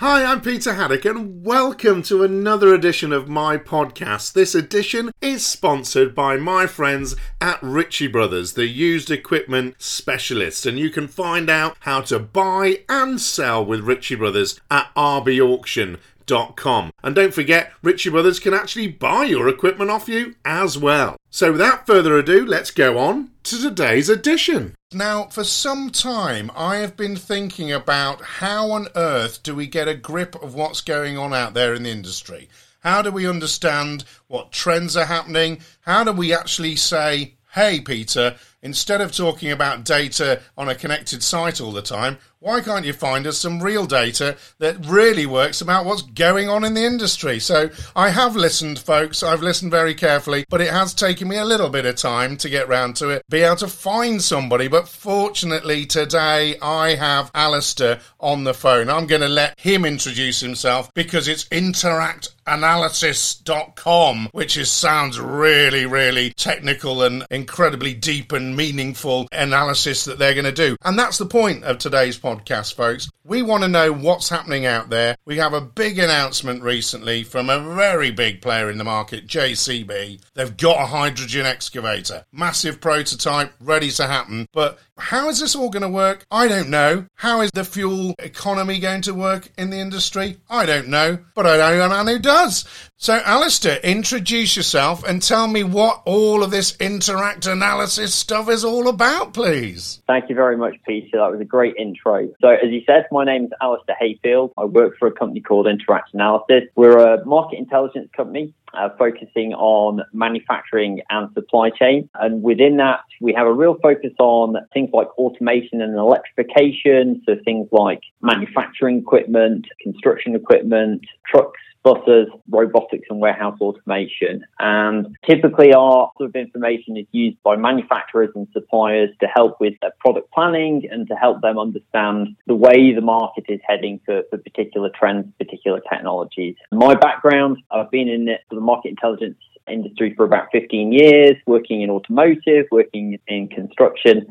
Hi, I'm Peter Haddock, and welcome to another edition of my podcast. This edition is sponsored by my friends at Ritchie Brothers, the used equipment specialists, and you can find out how to buy and sell with Ritchie Brothers at RB Auction. Com. And don't forget, Ritchie Brothers can actually buy your equipment off you as well. So without further ado, let's go on to today's edition. Now, for some time, I have been thinking about how on earth do we get a grip of what's going on out there in the industry? How do we understand what trends are happening? How do we actually say, hey, Peter, instead of talking about data on a connected site all the time, why can't you find us some real data that really works about what's going on in the industry? So I have listened, folks. I've listened very carefully, but it has taken me a little bit of time to get round to it, be able to find somebody. But fortunately, today I have Alistair on the phone. I'm going to let him introduce himself because it's interactanalysis.com, which is, sounds really, really technical and incredibly deep and meaningful analysis that they're going to do. And that's the point of today's podcast folks. We want to know what's happening out there. We have a big announcement recently from a very big player in the market, JCB. They've got a hydrogen excavator, massive prototype, ready to happen. But how is this all going to work? I don't know. How is the fuel economy going to work in the industry? I don't know. But I know a man who does. So, Alistair, introduce yourself and tell me what all of this interact analysis stuff is all about, please. Thank you very much, Peter. That was a great intro. So, as you said, my name is Alistair Hayfield. I work for a company called Interact Analysis. We're a market intelligence company uh, focusing on manufacturing and supply chain. And within that, we have a real focus on things like automation and electrification. So things like manufacturing equipment, construction equipment, trucks, buses, robotics and warehouse automation. And typically our sort of information is used by manufacturers and suppliers to help with their product planning and to help them understand the way the market is heading for, for particular trends, particular technologies. My background, I've been in the market intelligence industry for about 15 years, working in automotive, working in construction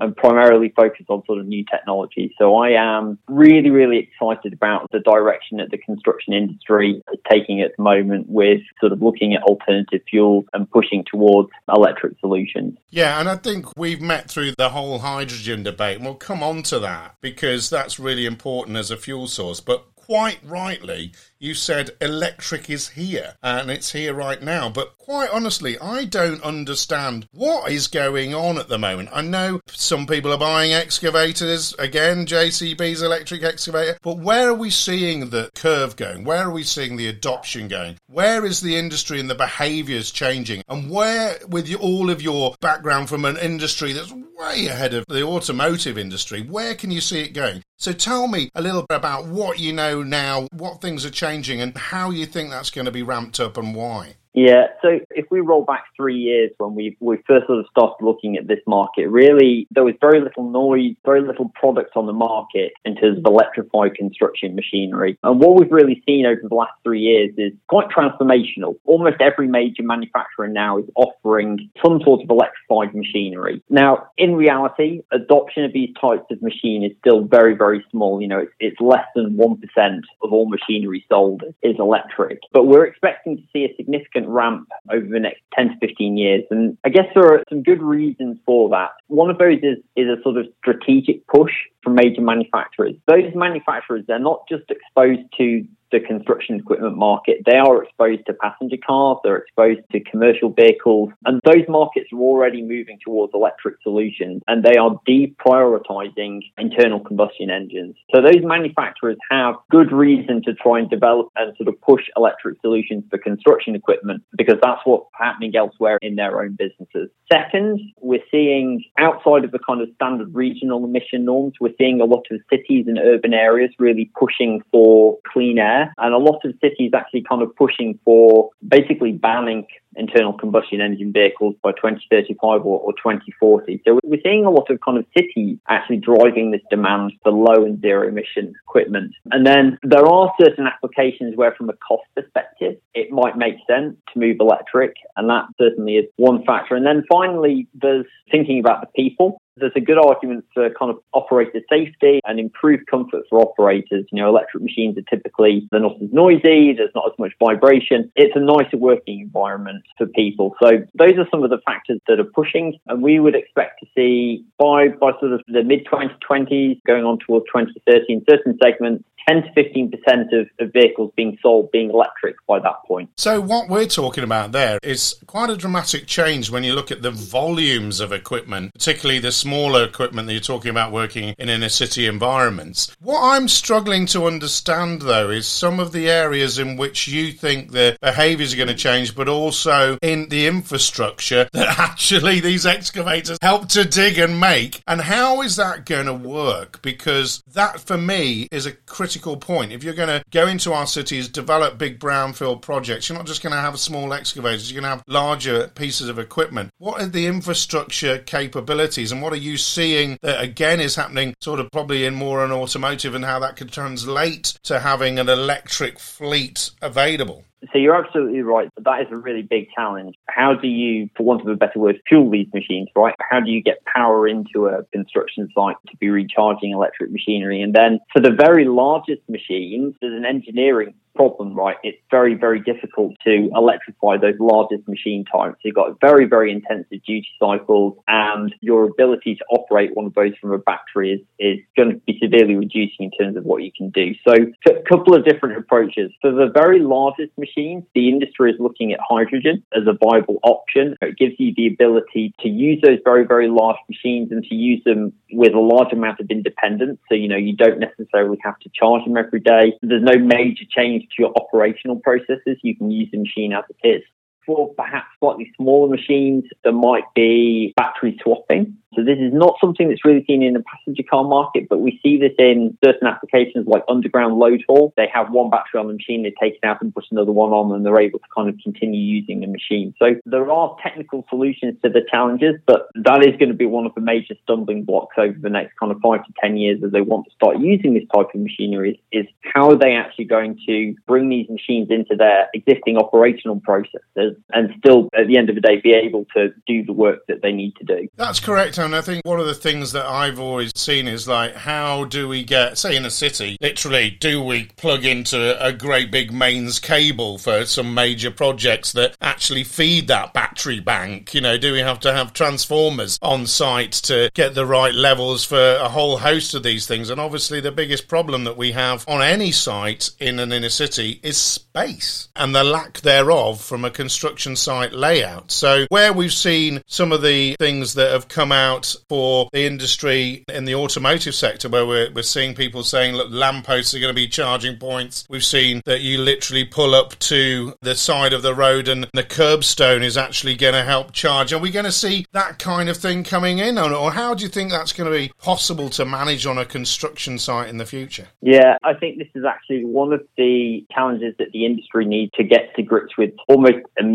and primarily focused on sort of new technology. So I am really, really excited about the direction that the construction industry is taking at the moment with sort of looking at alternative fuels and pushing towards electric solutions. Yeah, and I think we've met through the whole hydrogen debate, and we'll come on to that because that's really important as a fuel source. But quite rightly, you said electric is here and it's here right now. But quite honestly, I don't understand what is going on at the moment. I know some people are buying excavators, again, JCB's electric excavator, but where are we seeing the curve going? Where are we seeing the adoption going? Where is the industry and the behaviours changing? And where, with all of your background from an industry that's way ahead of the automotive industry, where can you see it going? So tell me a little bit about what you know now, what things are changing, and how you think that's going to be ramped up and why. Yeah, so if we roll back three years when we we first sort of started looking at this market, really there was very little noise, very little product on the market in terms of electrified construction machinery. And what we've really seen over the last three years is quite transformational. Almost every major manufacturer now is offering some sort of electrified machinery. Now, in reality, adoption of these types of machine is still very, very small. You know, it's, it's less than 1% of all machinery sold is electric. But we're expecting to see a significant significant ramp over the next 10 to 15 years. And I guess there are some good reasons for that. One of those is, is a sort of strategic push from major manufacturers. Those manufacturers, they're not just exposed to the construction equipment market. They are exposed to passenger cars, they're exposed to commercial vehicles, and those markets are already moving towards electric solutions and they are deprioritizing internal combustion engines. So those manufacturers have good reason to try and develop and sort of push electric solutions for construction equipment because that's what's happening elsewhere in their own businesses. Second, we're seeing outside of the kind of standard regional emission norms, we're seeing a lot of cities and urban areas really pushing for clean air and a lot of cities actually kind of pushing for basically banning internal combustion engine vehicles by 2035 or, or 2040. So we're seeing a lot of kind of cities actually driving this demand for low and zero emission equipment. And then there are certain applications where from a cost perspective, it might make sense to move electric. And that certainly is one factor. And then finally, there's thinking about the people. There's a good argument for kind of operator safety and improved comfort for operators. You know, electric machines are typically, they're not as noisy, there's not as much vibration. It's a nicer working environment for people. So those are some of the factors that are pushing, and we would expect to see by, by sort of the mid 2020s going on towards 2030 in certain segments, 10 to 15% of, of vehicles being sold being electric by that point. So, what we're talking about there is quite a dramatic change when you look at the volumes of equipment, particularly the smaller equipment that you're talking about working in inner city environments. What I'm struggling to understand, though, is some of the areas in which you think the behaviours are going to change, but also in the infrastructure that actually these excavators help to dig and make. And how is that going to work? Because that, for me, is a critical critical point. If you're going to go into our cities, develop big brownfield projects, you're not just going to have small excavators, you're going to have larger pieces of equipment. What are the infrastructure capabilities and what are you seeing that again is happening sort of probably in more an automotive and how that could translate to having an electric fleet available? So you're absolutely right. That is a really big challenge. How do you, for want of a better word, fuel these machines, right? How do you get power into a construction site to be recharging electric machinery? And then for the very largest machines, there's an engineering problem, right? It's very, very difficult to electrify those largest machine types. You've got very, very intensive duty cycles and your ability to operate one of those from a battery is, is going to be severely reducing in terms of what you can do. So a couple of different approaches. For the very largest machines, the industry is looking at hydrogen as a viable option. It gives you the ability to use those very, very large machines and to use them with a large amount of independence. So, you know, you don't necessarily have to charge them every day. There's no major change to your operational processes. You can use the machine as it is. For perhaps slightly smaller machines, there might be battery swapping. So this is not something that's really seen in the passenger car market, but we see this in certain applications like underground load haul. They have one battery on the machine, they take it out and put another one on, and they're able to kind of continue using the machine. So there are technical solutions to the challenges, but that is going to be one of the major stumbling blocks over the next kind of five to ten years as they want to start using this type of machinery is, how are they actually going to bring these machines into their existing operational processes and still at the end of the day be able to do the work that they need to do. That's correct. And I think one of the things that I've always seen is like, how do we get, say, in a city, literally, do we plug into a great big mains cable for some major projects that actually feed that battery bank? You know, do we have to have transformers on site to get the right levels for a whole host of these things? And obviously, the biggest problem that we have on any site in an inner city is space and the lack thereof from a construction site layout. So, where we've seen some of the things that have come out for the industry in the automotive sector where we're, we're seeing people saying, look, lampposts are going to be charging points. We've seen that you literally pull up to the side of the road and the curbstone is actually going to help charge. Are we going to see that kind of thing coming in? Or, or how do you think that's going to be possible to manage on a construction site in the future? Yeah, I think this is actually one of the challenges that the industry needs to get to grips with almost immediately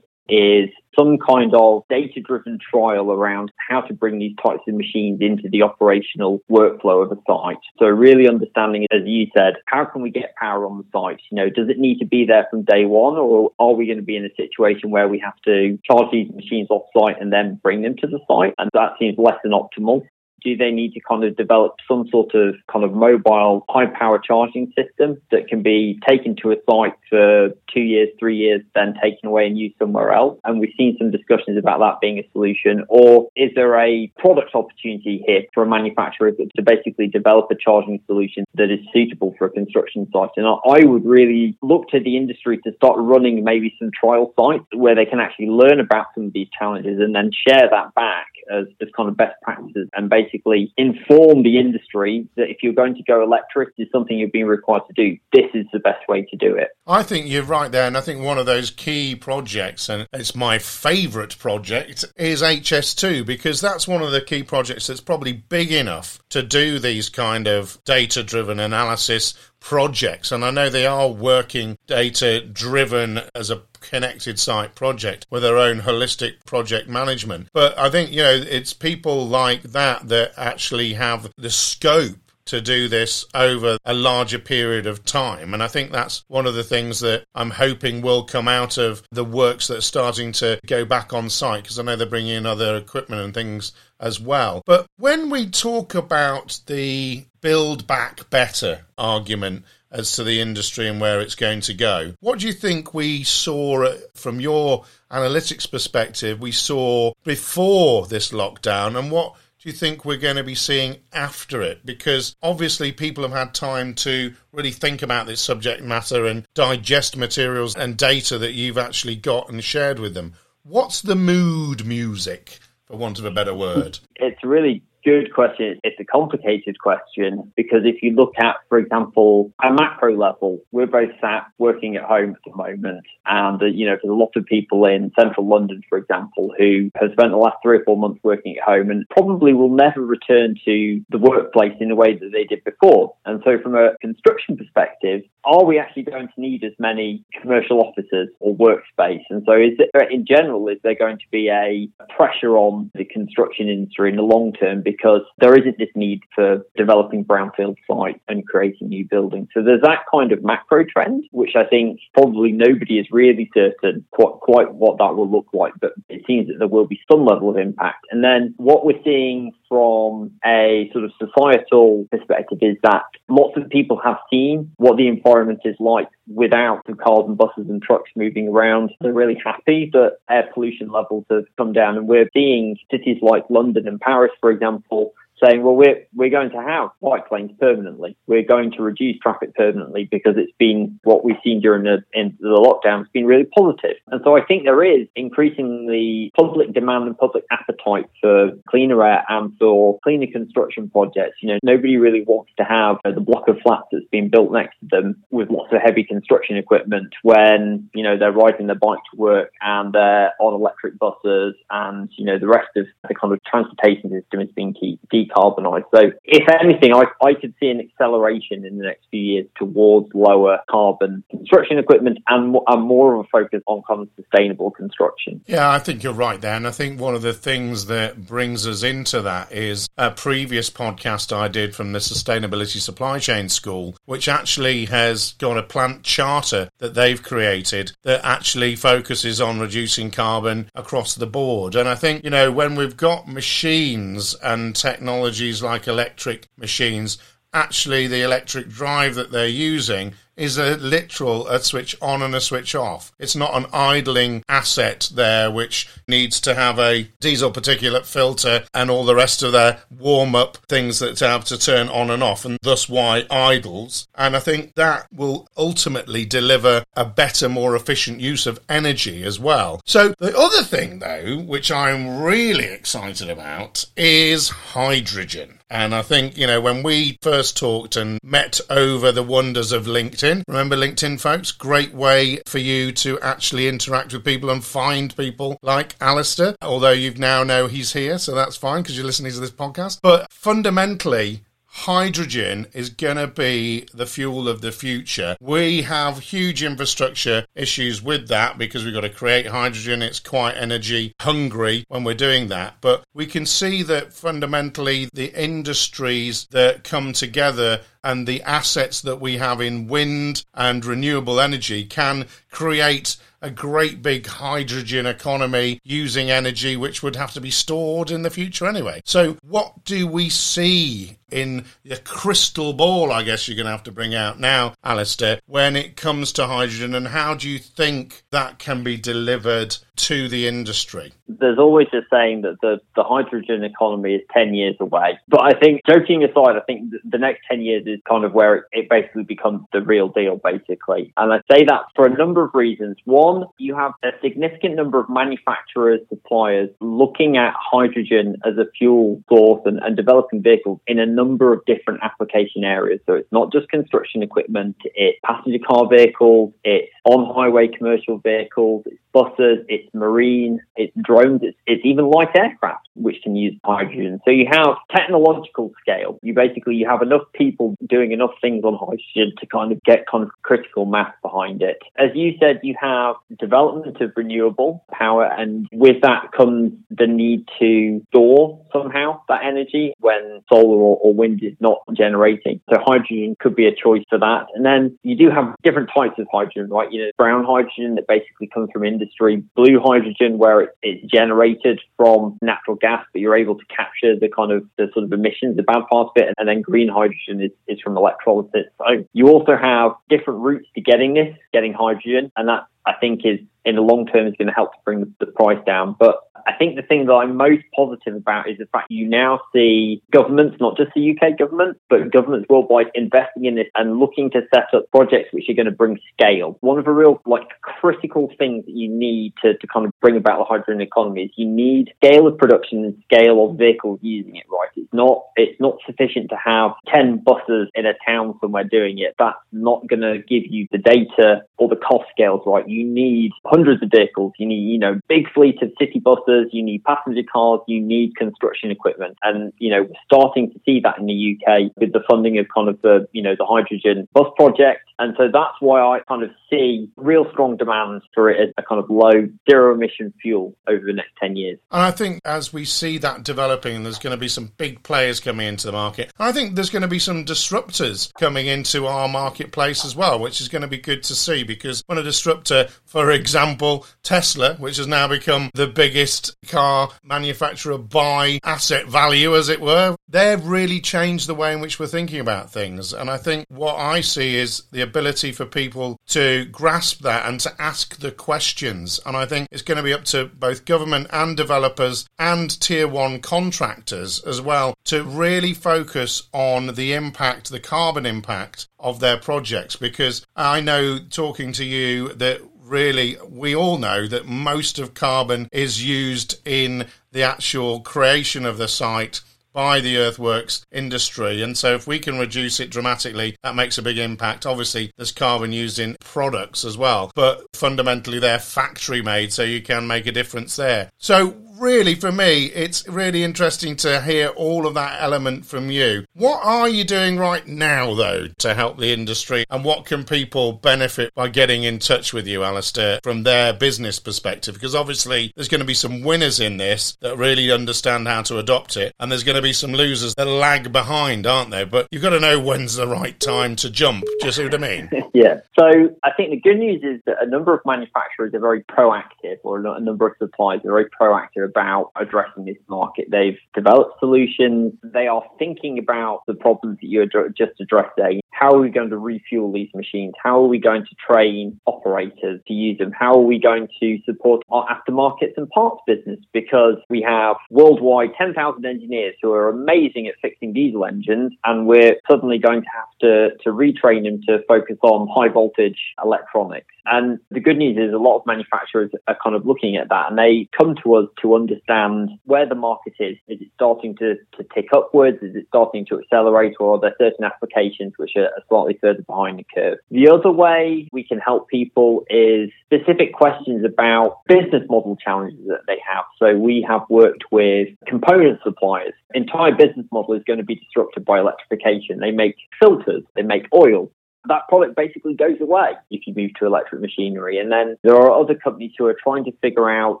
is some kind of data driven trial around how to bring these types of machines into the operational workflow of a site. So really understanding, as you said, how can we get power on the site? You know, does it need to be there from day one or are we going to be in a situation where we have to charge these machines off site and then bring them to the site? And that seems less than optimal do they need to kind of develop some sort of kind of mobile high power charging system that can be taken to a site for two years, three years, then taken away and used somewhere else? And we've seen some discussions about that being a solution. Or is there a product opportunity here for a manufacturer to basically develop a charging solution that is suitable for a construction site? And I would really look to the industry to start running maybe some trial sites where they can actually learn about some of these challenges and then share that back as, as kind of best practices and basically inform the industry that if you're going to go electric, is something you're being required to do. This is the best way to do it. I think you're right there, and I think one of those key projects, and it's my favourite project, is HS2 because that's one of the key projects that's probably big enough to do these kind of data-driven analysis projects. And I know they are working data driven as a connected site project with their own holistic project management. But I think, you know, it's people like that that actually have the scope to do this over a larger period of time. And I think that's one of the things that I'm hoping will come out of the works that are starting to go back on site because I know they're bringing in other equipment and things as well. But when we talk about the build back better argument as to the industry and where it's going to go. What do you think we saw from your analytics perspective? We saw before this lockdown, and what do you think we're going to be seeing after it? Because obviously, people have had time to really think about this subject matter and digest materials and data that you've actually got and shared with them. What's the mood music, for want of a better word? It's really good question. It's a complicated question because if you look at, for example, a macro level, we're both sat working at home at the moment. And, you know, there's a lot of people in central London, for example, who have spent the last three or four months working at home and probably will never return to the workplace in the way that they did before. And so from a construction perspective, are we actually going to need as many commercial offices or workspace? And so is there, in general, is there going to be a pressure on the construction industry in the long term because there isn't this need for developing brownfield sites and creating new buildings. So there's that kind of macro trend, which I think probably nobody is really certain quite, quite what that will look like, but it seems that there will be some level of impact. And then what we're seeing from a sort of societal perspective is that lots of people have seen what the environment is like without the cars and buses and trucks moving around. They're really happy that air pollution levels have come down and we're seeing cities like London and Paris, for example, saying, well, we're, we're going to have bike lanes permanently. We're going to reduce traffic permanently because it's been what we've seen during the, in the lockdown has been really positive. And so I think there is increasingly public demand and public appetite for cleaner air and for cleaner construction projects. You know, nobody really wants to have the block of flats that's been built next to them with lots of heavy construction equipment when, you know, they're riding their bike to work and they're on electric buses and, you know, the rest of the kind of transportation system is being key decarbonised. So, if anything, I, I could see an acceleration in the next few years towards lower carbon construction equipment and, and more of a focus on kind of sustainable construction. Yeah, I think you're right there. And I think one of the things that brings us into that is a previous podcast I did from the Sustainability Supply Chain School, which actually has got a plant charter that they've created that actually focuses on reducing carbon across the board. And I think, you know, when we've got machines and technology, technologies like electric machines, actually the electric drive that they're using is a literal a switch on and a switch off. It's not an idling asset there which needs to have a diesel particulate filter and all the rest of their warm up things that have to turn on and off, and thus why idles. And I think that will ultimately deliver a better, more efficient use of energy as well. So the other thing, though, which I'm really excited about, is hydrogen. And I think, you know, when we first talked and met over the wonders of LinkedIn, remember LinkedIn, folks? Great way for you to actually interact with people and find people like Alistair, although you now know he's here, so that's fine because you're listening to this podcast. But fundamentally, hydrogen is going to be the fuel of the future. We have huge infrastructure issues with that because we've got to create hydrogen. It's quite energy hungry when we're doing that. But we can see that fundamentally the industries that come together and the assets that we have in wind and renewable energy can create a great big hydrogen economy using energy which would have to be stored in the future anyway. So, what do we see in the crystal ball, I guess you're going to have to bring out now, Alistair, when it comes to hydrogen, and how do you think that can be delivered to the industry? There's always a saying that the, the hydrogen economy is 10 years away. But I think, joking aside, I think the next 10 years is kind of where it, it basically becomes the real deal, basically. And I say that for a number of reasons. One, you have a significant number of manufacturers, suppliers looking at hydrogen as a fuel source and, and developing vehicles in a number of different application areas. So it's not just construction equipment, it's passenger car vehicles, it's on highway commercial vehicles, it's buses, it's marine, it's drones, it's, it's even light aircraft which can use hydrogen. So you have technological scale. You basically you have enough people doing enough things on hydrogen to kind of get kind of critical mass behind it. As you said, you have development of renewable power, and with that comes the need to store somehow that energy when solar or, or wind is not generating. So hydrogen could be a choice for that. And then you do have different types of hydrogen, right? You know, brown hydrogen that basically comes from industry, blue hydrogen where it, it's generated from natural gas, but you're able to capture the kind of the sort of emissions, the bad part of it, and then green hydrogen is, is from electrolysis. So you also have different routes to getting this, getting hydrogen, and that I think is in the long term is going to help to bring the price down. But I think the thing that I'm most positive about is the fact you now see governments, not just the UK government, but governments worldwide investing in this and looking to set up projects which are going to bring scale. One of the real like critical things that you need to, to kind of bring about the hydrogen economy is you need scale of production and scale of vehicles using it right. It's not it's not sufficient to have ten buses in a town somewhere doing it. That's not going to give you the data or the cost scales right. You need hundreds of vehicles. You need, you know, big fleet of city buses, you need passenger cars, you need construction equipment. And, you know, we're starting to see that in the UK with the funding of kind of the, you know, the hydrogen bus project. And so that's why I kind of see real strong demand for it as a kind of low zero emission fuel over the next 10 years. And I think as we see that developing, there's going to be some big players coming into the market. I think there's going to be some disruptors coming into our marketplace as well, which is going to be good to see because when a disruptor, for example, Tesla, which has now become the biggest car manufacturer by asset value, as it were, they've really changed the way in which we're thinking about things. And I think what I see is the ability for people to grasp that and to ask the questions. And I think it's going to be up to both government and developers and tier one contractors as well to really focus on the impact, the carbon impact of their projects. Because I know talking to you that really, we all know that most of carbon is used in the actual creation of the site by the earthworks industry. And so, if we can reduce it dramatically, that makes a big impact. Obviously, there's carbon used in products as well, but fundamentally, they're factory made, so you can make a difference there. So, really, for me, it's really interesting to hear all of that element from you. What are you doing right now, though, to help the industry? And what can people benefit by getting in touch with you, Alistair, from their business perspective? Because obviously, there's going to be some winners in this that really understand how to adopt it, and there's going to be some losers that lag behind, aren't there? But you've got to know when's the right time to jump. Do you see what I mean? yeah. So I think the good news is that a number of manufacturers are very proactive, or a number of suppliers are very proactive about addressing this market. They've developed solutions. They are thinking about the problems that you just addressed there. How are we going to refuel these machines? How are we going to train operators to use them? How are we going to support our aftermarkets and parts business? Because we have worldwide 10,000 engineers who are amazing at fixing diesel engines, and we're suddenly going to have to, to retrain them to focus on high voltage electronics. And the good news is a lot of manufacturers are kind of looking at that and they come to us to understand where the market is. Is it starting to, to tick upwards? Is it starting to accelerate? Or are there certain applications which are slightly further behind the curve? The other way we can help people is specific questions about business model challenges that they have. So we have worked with component suppliers. Entire business model is going to be disrupted by electrification. They make filters, they make oil, that product basically goes away if you move to electric machinery. And then there are other companies who are trying to figure out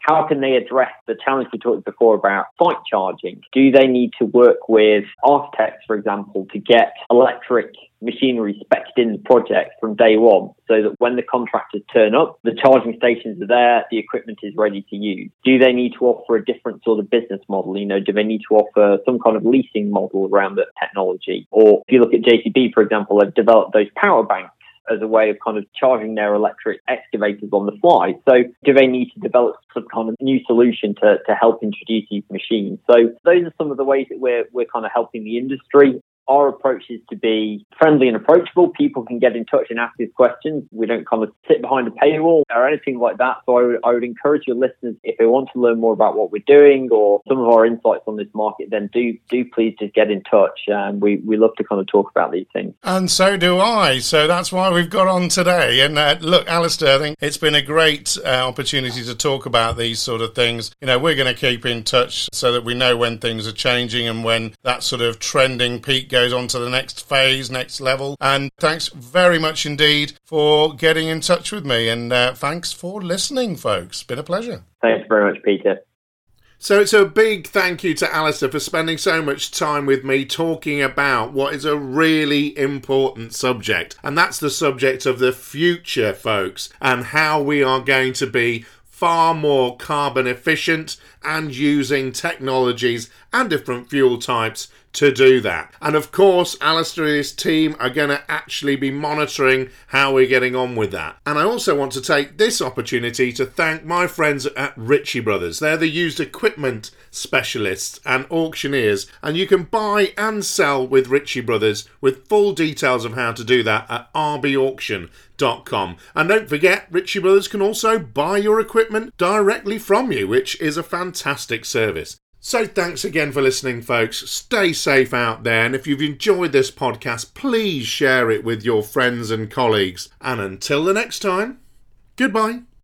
how can they address the challenge we talked before about site charging. Do they need to work with architects, for example, to get electric machinery specced in the project from day one so that when the contractors turn up, the charging stations are there, the equipment is ready to use. Do they need to offer a different sort of business model? You know, do they need to offer some kind of leasing model around the technology? Or if you look at JCB, for example, they've developed those power banks as a way of kind of charging their electric excavators on the fly. So do they need to develop some kind of new solution to, to help introduce these machines? So those are some of the ways that we're, we're kind of helping the industry our approach is to be friendly and approachable. People can get in touch and ask these questions. We don't kind of sit behind a paywall or anything like that. So I would, I would encourage your listeners, if they want to learn more about what we're doing or some of our insights on this market, then do do please just get in touch. Um, we, we love to kind of talk about these things. And so do I. So that's why we've got on today. And uh, look, Alistair, I think it's been a great uh, opportunity to talk about these sort of things. You know, we're going to keep in touch so that we know when things are changing and when that sort of trending peak goes on to the next phase, next level. And thanks very much indeed for getting in touch with me. And uh, thanks for listening, folks. Been a pleasure. Thanks very much, Peter. So it's a big thank you to Alistair for spending so much time with me talking about what is a really important subject. And that's the subject of the future, folks, and how we are going to be far more carbon efficient and using technologies and different fuel types to do that. And of course, Alistair and his team are going to actually be monitoring how we're getting on with that. And I also want to take this opportunity to thank my friends at Ritchie Brothers. They're the used equipment specialists and auctioneers, and you can buy and sell with Ritchie Brothers with full details of how to do that at rbauction.com. And don't forget, Ritchie Brothers can also buy your equipment directly from you, which is a fantastic service. So, thanks again for listening, folks. Stay safe out there, and if you've enjoyed this podcast, please share it with your friends and colleagues. And until the next time, goodbye.